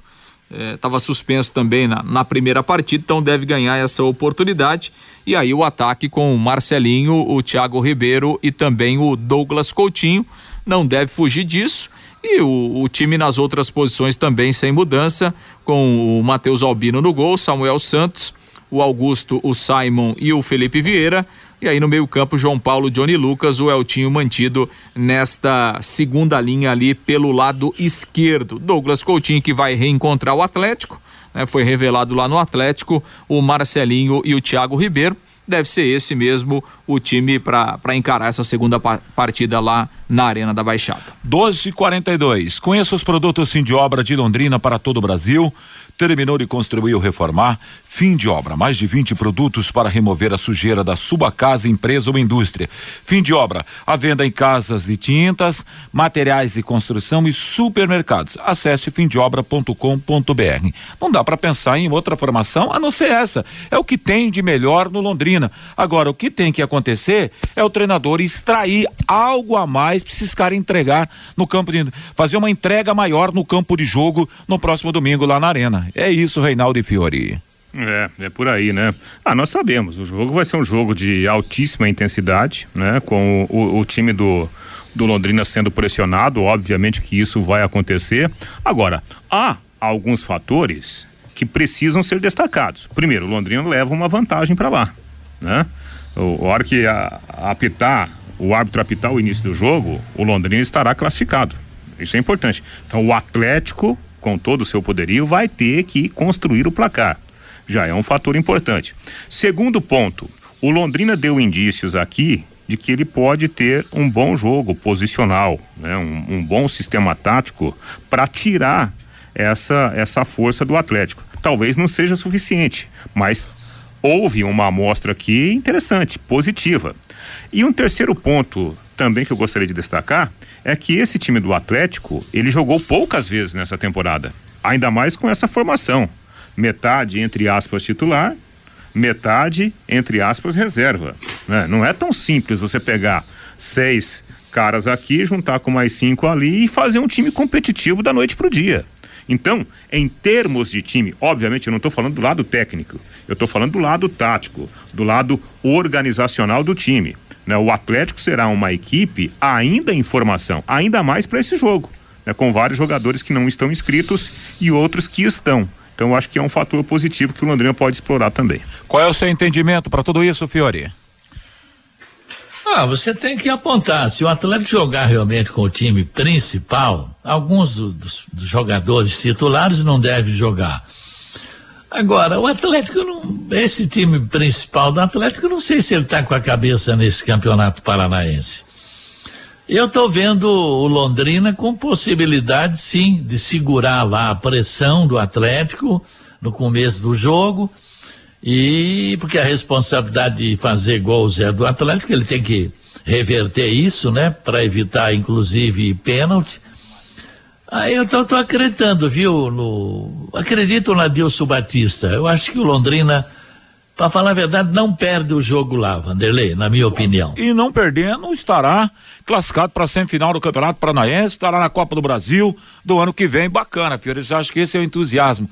estava é, suspenso também na, na, primeira partida, então deve ganhar essa oportunidade. E aí o ataque com o Marcelinho, o Thiago Ribeiro e também o Douglas Coutinho não deve fugir disso. E o, o time nas outras posições também sem mudança, com o Matheus Albino no gol, Samuel Santos, o Augusto, o Simon e o Felipe Vieira. E aí no meio-campo, João Paulo, Johnny Lucas, o Eltinho mantido nesta segunda linha ali pelo lado esquerdo. Douglas Coutinho que vai reencontrar o Atlético, né? Foi revelado lá no Atlético, o Marcelinho e o Thiago Ribeiro deve ser esse mesmo o time para encarar essa segunda partida lá na Arena da Baixada. 12:42. Conheça os produtos fim de obra de Londrina para todo o Brasil terminou de construir ou reformar, fim de obra, mais de 20 produtos para remover a sujeira da sua casa, empresa ou indústria. Fim de obra, a venda em casas de tintas, materiais de construção e supermercados. Acesse fimdeobra.com.br. Não dá para pensar em outra formação a não ser essa. É o que tem de melhor no Londrina. Agora, o que tem que acontecer é o treinador extrair algo a mais para esses caras entregar no campo de fazer uma entrega maior no campo de jogo no próximo domingo lá na Arena. É isso, Reinaldo e Fiori. É, é por aí, né? Ah, nós sabemos, o jogo vai ser um jogo de altíssima intensidade, né? Com o, o, o time do, do Londrina sendo pressionado, obviamente que isso vai acontecer. Agora, há alguns fatores que precisam ser destacados. Primeiro, o Londrina leva uma vantagem para lá, né? O, a hora que a, a apitar, o árbitro apitar o início do jogo, o Londrina estará classificado. Isso é importante. Então, o Atlético com todo o seu poderio, vai ter que construir o placar. Já é um fator importante. Segundo ponto, o Londrina deu indícios aqui de que ele pode ter um bom jogo posicional, né? um, um bom sistema tático para tirar essa, essa força do Atlético. Talvez não seja suficiente, mas houve uma amostra aqui interessante, positiva. E um terceiro ponto também que eu gostaria de destacar é que esse time do Atlético, ele jogou poucas vezes nessa temporada, ainda mais com essa formação. Metade, entre aspas, titular, metade, entre aspas, reserva. Né? Não é tão simples você pegar seis caras aqui, juntar com mais cinco ali e fazer um time competitivo da noite para o dia. Então, em termos de time, obviamente eu não estou falando do lado técnico, eu estou falando do lado tático, do lado organizacional do time. Né? O Atlético será uma equipe ainda em formação, ainda mais para esse jogo, né? com vários jogadores que não estão inscritos e outros que estão. Então, eu acho que é um fator positivo que o Londrina pode explorar também. Qual é o seu entendimento para tudo isso, Fiore? Ah, você tem que apontar. Se o Atlético jogar realmente com o time principal, alguns do, dos, dos, jogadores titulares não devem jogar. Agora, o Atlético não. Esse time principal do Atlético, não sei se ele está com a cabeça nesse campeonato paranaense. Eu estou vendo o Londrina com possibilidade, sim, de segurar lá a pressão do Atlético no começo do jogo e porque a responsabilidade de fazer gols é do Atlético, ele tem que reverter isso, né? Para evitar, inclusive, pênalti. Aí eu tô, tô acreditando, viu? No, acredito na Dilson Batista. Eu acho que o Londrina, para falar a verdade, não perde o jogo lá, Vanderlei, na minha opinião. E não perdendo, estará classificado para a semifinal do Campeonato Paranaense, estará na Copa do Brasil do ano que vem. Bacana, Fiore. Eu acho que esse é o entusiasmo.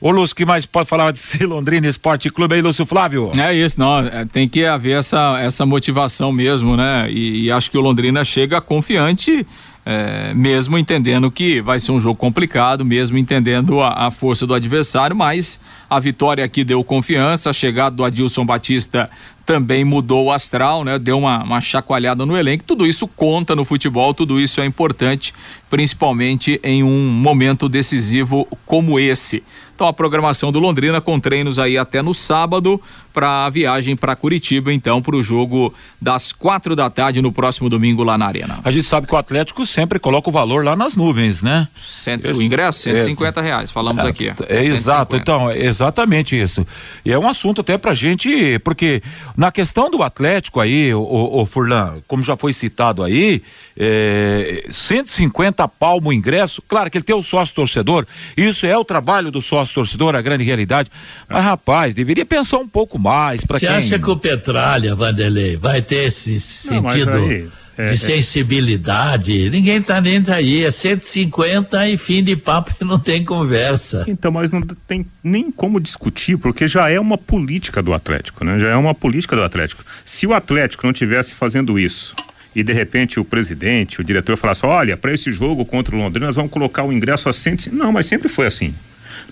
Ô Lúcio, que mais pode falar de Londrina Esporte Clube aí, Lúcio Flávio? É isso, não, é, tem que haver essa, essa motivação mesmo, né? E, e acho que o Londrina chega confiante é, mesmo entendendo que vai ser um jogo complicado, mesmo entendendo a, a, força do adversário, mas a vitória aqui deu confiança, a chegada do Adilson Batista também mudou o astral, né? Deu uma, uma chacoalhada no elenco. Tudo isso conta no futebol, tudo isso é importante, principalmente em um momento decisivo como esse. Então a programação do Londrina com treinos aí até no sábado para a viagem para Curitiba, então para o jogo das quatro da tarde no próximo domingo lá na Arena. A gente sabe que o Atlético sempre coloca o valor lá nas nuvens, né? Cento, o ingresso 150 é, reais, falamos é, aqui. É, exato, então é exatamente isso. E é um assunto até para gente, porque na questão do Atlético aí, o, o, o Furlan, como já foi citado aí, é, 150 palmo o ingresso, claro que ele tem o sócio torcedor, isso é o trabalho do sócio torcedor, a grande realidade. Mas, rapaz, deveria pensar um pouco mais para quem. Você acha que o Petralha, Vanderlei, vai ter esse sentido Não, aí, de é. sensibilidade? É... Ninguém tá nem aí. É 150 e fim de papo e não tem conversa. Então, mas não tem nem como discutir, porque já é uma política do Atlético, né? Já é uma política do Atlético. Se o Atlético não tivesse fazendo isso e de repente o presidente, o diretor falasse: olha, para esse jogo contra o Londrina nós vamos colocar o ingresso a 100. Não, mas sempre foi assim.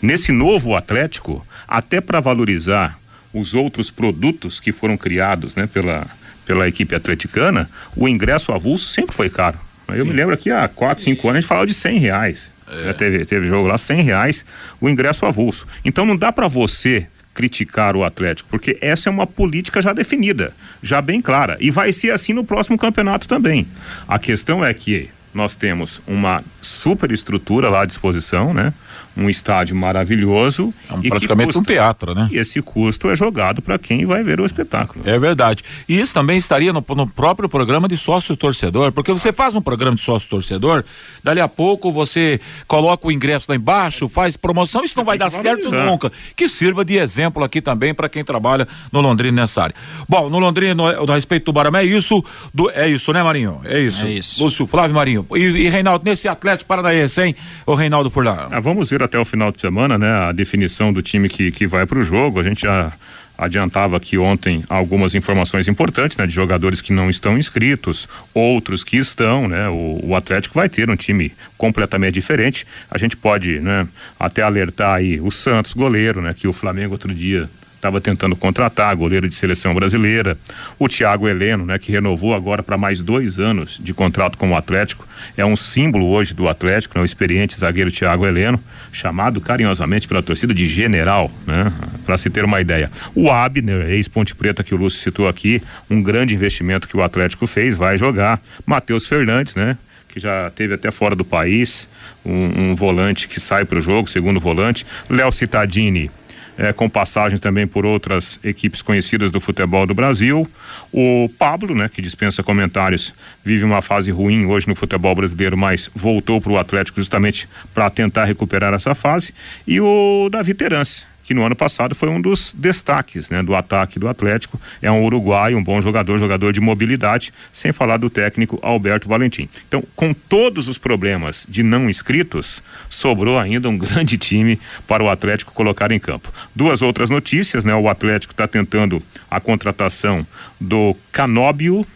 Nesse novo Atlético, até para valorizar os outros produtos que foram criados né, pela, pela equipe atleticana, o ingresso avulso sempre foi caro. Eu Sim. me lembro aqui há 4, 5 anos a gente falava de 100 reais. É. Teve, teve jogo lá, 100 reais o ingresso avulso. Então não dá para você criticar o Atlético, porque essa é uma política já definida, já bem clara. E vai ser assim no próximo campeonato também. A questão é que nós temos uma super estrutura lá à disposição, né? um estádio maravilhoso. É um, praticamente custa, um teatro, né? E esse custo é jogado para quem vai ver o espetáculo. É verdade. E isso também estaria no, no próprio programa de sócio torcedor, porque você faz um programa de sócio torcedor, dali a pouco você coloca o ingresso lá embaixo, faz promoção, isso não vai dar certo nunca. Que sirva de exemplo aqui também para quem trabalha no Londrina nessa área. Bom, no Londrina, no, no respeito do Baramé, é isso, do, é isso, né, Marinho? É isso. É isso. Lúcio Flávio Marinho. E, e Reinaldo, nesse Atlético Paranaense, hein? O Reinaldo Furlan. Ah, vamos ver até o final de semana, né? A definição do time que, que vai para o jogo. A gente já adiantava aqui ontem algumas informações importantes, né? De jogadores que não estão inscritos, outros que estão, né? O, o, Atlético vai ter um time completamente diferente. A gente pode, né? Até alertar aí o Santos, goleiro, né? Que o Flamengo outro dia estava tentando contratar, goleiro de seleção brasileira. O Thiago Heleno, né, que renovou agora para mais dois anos de contrato com o Atlético, é um símbolo hoje do Atlético, né, o experiente zagueiro Thiago Heleno, chamado carinhosamente pela torcida de General, né, para se ter uma ideia. O Abner, ex-Ponte Preta que o Lúcio citou aqui, um grande investimento que o Atlético fez, vai jogar. Matheus Fernandes, né, que já teve até fora do país, um, um volante que sai para o jogo, segundo volante. Léo Cittadini é, com passagens também por outras equipes conhecidas do futebol do Brasil. O Pablo, né, que dispensa comentários, vive uma fase ruim hoje no futebol brasileiro, mas voltou para o Atlético justamente para tentar recuperar essa fase. E o Davi Terence, que no ano passado foi um dos destaques né, do ataque do Atlético. É um uruguaio, um bom jogador, jogador de mobilidade, sem falar do técnico Alberto Valentim. Então, com todos os problemas de não inscritos, sobrou ainda um grande time para o Atlético colocar em campo. Duas outras notícias, né? O Atlético está tentando a contratação do Canóbio,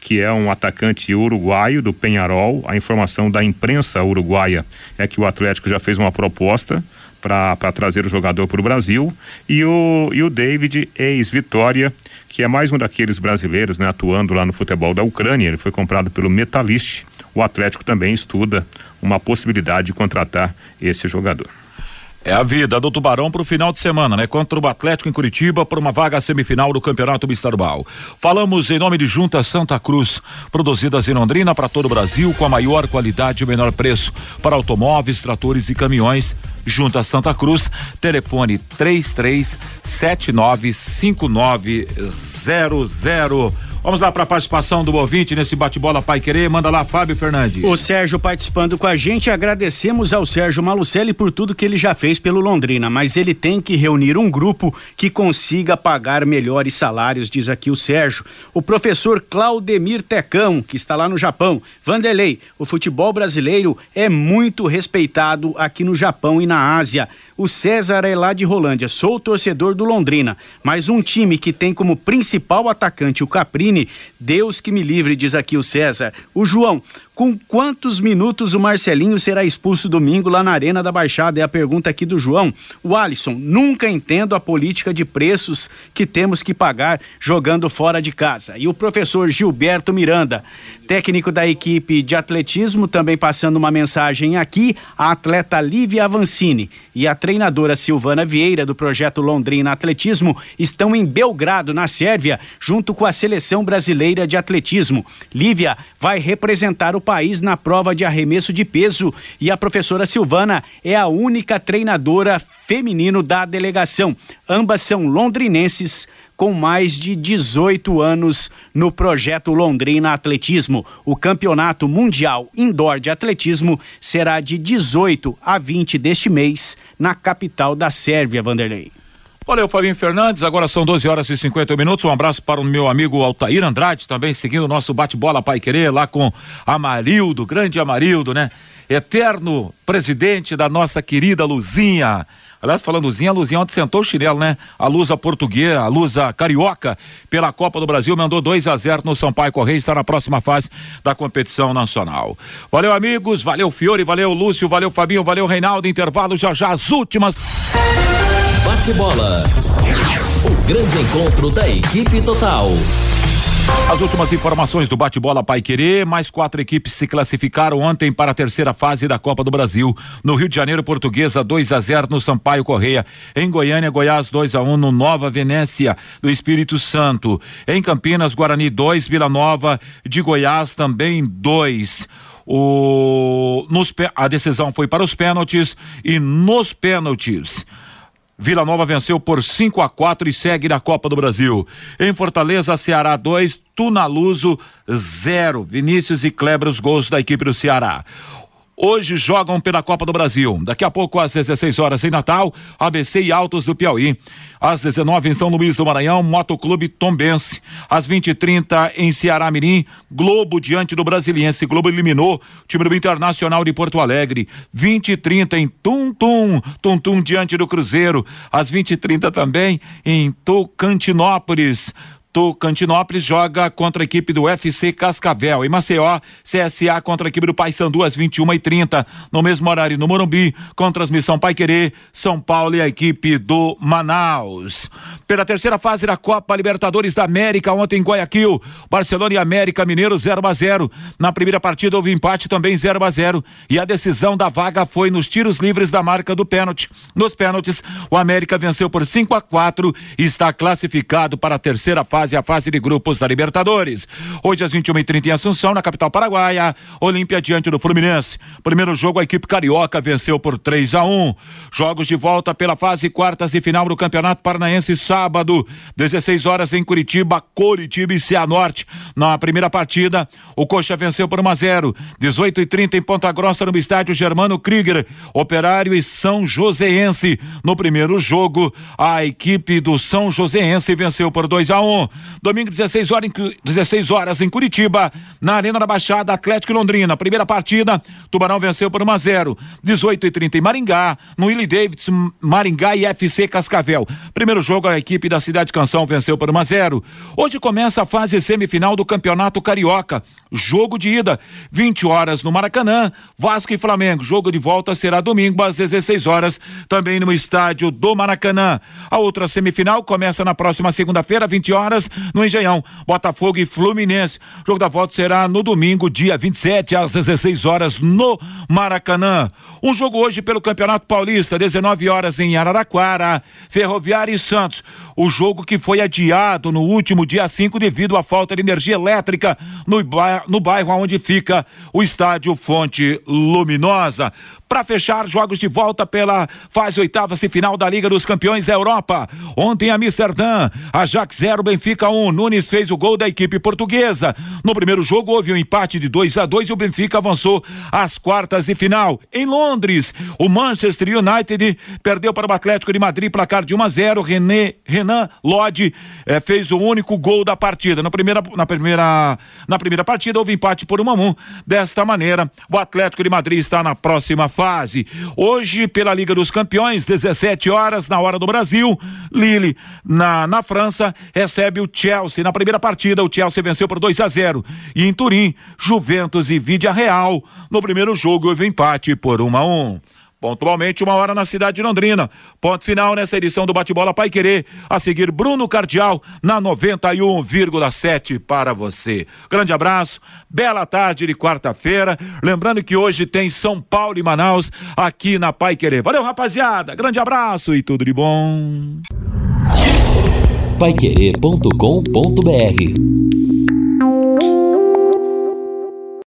que é um atacante uruguaio do Penharol. A informação da imprensa uruguaia é que o Atlético já fez uma proposta para trazer o jogador para o Brasil. E o, e o David, ex-Vitória, que é mais um daqueles brasileiros né, atuando lá no futebol da Ucrânia. Ele foi comprado pelo Metalist. O Atlético também estuda uma possibilidade de contratar esse jogador. É a vida do Tubarão para o final de semana, né? Contra o Atlético em Curitiba por uma vaga semifinal do Campeonato Estadual. Falamos em nome de Junta Santa Cruz, produzidas em Londrina para todo o Brasil com a maior qualidade e menor preço para automóveis, tratores e caminhões junto a Santa Cruz, telefone 33795900. Vamos lá para a participação do ouvinte nesse bate-bola Pai Querer. Manda lá, Fábio Fernandes. O Sérgio participando com a gente. Agradecemos ao Sérgio Malucelli por tudo que ele já fez pelo Londrina, mas ele tem que reunir um grupo que consiga pagar melhores salários, diz aqui o Sérgio. O professor Claudemir Tecão, que está lá no Japão. Vanderlei, o futebol brasileiro é muito respeitado aqui no Japão e na Ásia. O César é lá de Rolândia. Sou torcedor do Londrina, mas um time que tem como principal atacante o Caprini, Deus que me livre, diz aqui o César. O João, com quantos minutos o Marcelinho será expulso domingo lá na Arena da Baixada? É a pergunta aqui do João. O Alisson, nunca entendo a política de preços que temos que pagar jogando fora de casa. E o professor Gilberto Miranda, técnico da equipe de atletismo, também passando uma mensagem aqui, a atleta Lívia Avancini e a treinadora Silvana Vieira do projeto Londrina Atletismo estão em Belgrado, na Sérvia, junto com a seleção brasileira de atletismo. Lívia vai representar o país na prova de arremesso de peso e a professora Silvana é a única treinadora feminino da delegação. Ambas são londrinenses com mais de 18 anos no projeto Londrina Atletismo. O Campeonato Mundial Indoor de Atletismo será de 18 a 20 deste mês na capital da Sérvia, Vanderlei. Valeu, Fabinho Fernandes. Agora são 12 horas e 50 minutos. Um abraço para o meu amigo Altair Andrade, também seguindo o nosso bate-bola Pai Querer, lá com Amarildo, grande Amarildo, né? Eterno presidente da nossa querida Luzinha. Aliás, falando Luzinha, a Luzinha ontem sentou o chinelo, né? A Lusa portuguesa, a Lusa carioca, pela Copa do Brasil, mandou 2 a 0 no Sampaio Correia, está na próxima fase da competição nacional. Valeu, amigos, valeu, Fiore, valeu, Lúcio, valeu, Fabinho, valeu, Reinaldo. Intervalo já já, as últimas. Bate-bola. O grande encontro da equipe total. As últimas informações do bate-bola Pai Querer, mais quatro equipes se classificaram ontem para a terceira fase da Copa do Brasil. No Rio de Janeiro, Portuguesa 2 a 0 no Sampaio Correia. Em Goiânia, Goiás 2 a 1 no Nova Venécia do Espírito Santo. Em Campinas, Guarani 2, Vila Nova de Goiás também 2. O, nos, a decisão foi para os pênaltis e nos pênaltis. Vila Nova venceu por 5 a 4 e segue na Copa do Brasil. Em Fortaleza, Ceará 2, Tunaluso 0. Vinícius e Kleber os gols da equipe do Ceará. Hoje jogam pela Copa do Brasil. Daqui a pouco, às 16 horas em Natal, ABC e Altos do Piauí. Às 19 em São Luís do Maranhão, Motoclube Tombense. Às 20 e 30 em Ceará Mirim, Globo diante do Brasiliense. Globo eliminou o time do Internacional de Porto Alegre. 20 e 30 em Tum Tum, Tum Tum diante do Cruzeiro. Às 20 e 30 também em Tocantinópolis. Tocantinópolis joga contra a equipe do FC Cascavel. Em Maceió, CSA contra a equipe do Paysandu às 21 e 30 No mesmo horário, no Morumbi, com transmissão Pai Querer, São Paulo e a equipe do Manaus. Pela terceira fase da Copa Libertadores da América, ontem em Guayaquil, Barcelona e América Mineiro 0 a 0 Na primeira partida houve empate também 0 a 0 E a decisão da vaga foi nos tiros livres da marca do pênalti. Nos pênaltis, o América venceu por 5 a 4 e está classificado para a terceira fase fase, a fase de grupos da Libertadores. Hoje às 21h30 em Assunção, na capital paraguaia, Olímpia diante do Fluminense. Primeiro jogo, a equipe carioca venceu por 3 a 1 Jogos de volta pela fase quartas de final do Campeonato Paranaense, sábado, 16 horas em Curitiba, Curitiba e Cianorte. Na primeira partida, o Coxa venceu por 1 a 0 18 e 30 em Ponta Grossa, no estádio Germano Krieger, Operário e São Joséense. No primeiro jogo, a equipe do São Joséense venceu por 2 a 1 Domingo, 16 horas, em, 16 horas em Curitiba, na Arena da Baixada, Atlético Londrina. Primeira partida, Tubarão venceu por 1 a 0 18 e 30 em Maringá, no Willie Davidson, Maringá e FC Cascavel. Primeiro jogo, a equipe da Cidade Canção venceu por 1 a 0 Hoje começa a fase semifinal do Campeonato Carioca. Jogo de ida, 20 horas no Maracanã, Vasco e Flamengo. Jogo de volta será domingo às 16 horas, também no estádio do Maracanã. A outra semifinal começa na próxima segunda-feira, 20 horas no Engenhão. Botafogo e Fluminense. O jogo da volta será no domingo, dia 27, às 16 horas, no Maracanã. Um jogo hoje pelo Campeonato Paulista, 19 horas em Araraquara, Ferroviária e Santos. O jogo que foi adiado no último dia 5 devido à falta de energia elétrica no, bairro, no bairro onde fica o estádio Fonte Luminosa. Para fechar, jogos de volta pela fase oitava e final da Liga dos Campeões da Europa. Ontem, Amsterdã, Ajax 0, Benfica 1. Um. Nunes fez o gol da equipe portuguesa. No primeiro jogo, houve um empate de 2 a 2 e o Benfica avançou às quartas de final. Em Londres, o Manchester United perdeu para o Atlético de Madrid, placar de 1 a 0. René, Renan Lodge eh, fez o único gol da partida. Na primeira, na, primeira, na primeira partida, houve empate por 1 a 1. Desta maneira, o Atlético de Madrid está na próxima fase. Hoje, pela Liga dos Campeões, 17 horas, na hora do Brasil, Lille, na, na França, recebe o Chelsea. Na primeira partida, o Chelsea venceu por 2 a 0. E em Turim, Juventus e Vídea Real. No primeiro jogo, houve empate por 1 a 1. Pontualmente, uma hora na cidade de Londrina. Ponto final nessa edição do Bate-Bola Pai Querer. A seguir, Bruno Cardial na 91,7 para você. Grande abraço, bela tarde de quarta-feira. Lembrando que hoje tem São Paulo e Manaus aqui na Pai Querer. Valeu, rapaziada. Grande abraço e tudo de bom. Paiquerê.com.br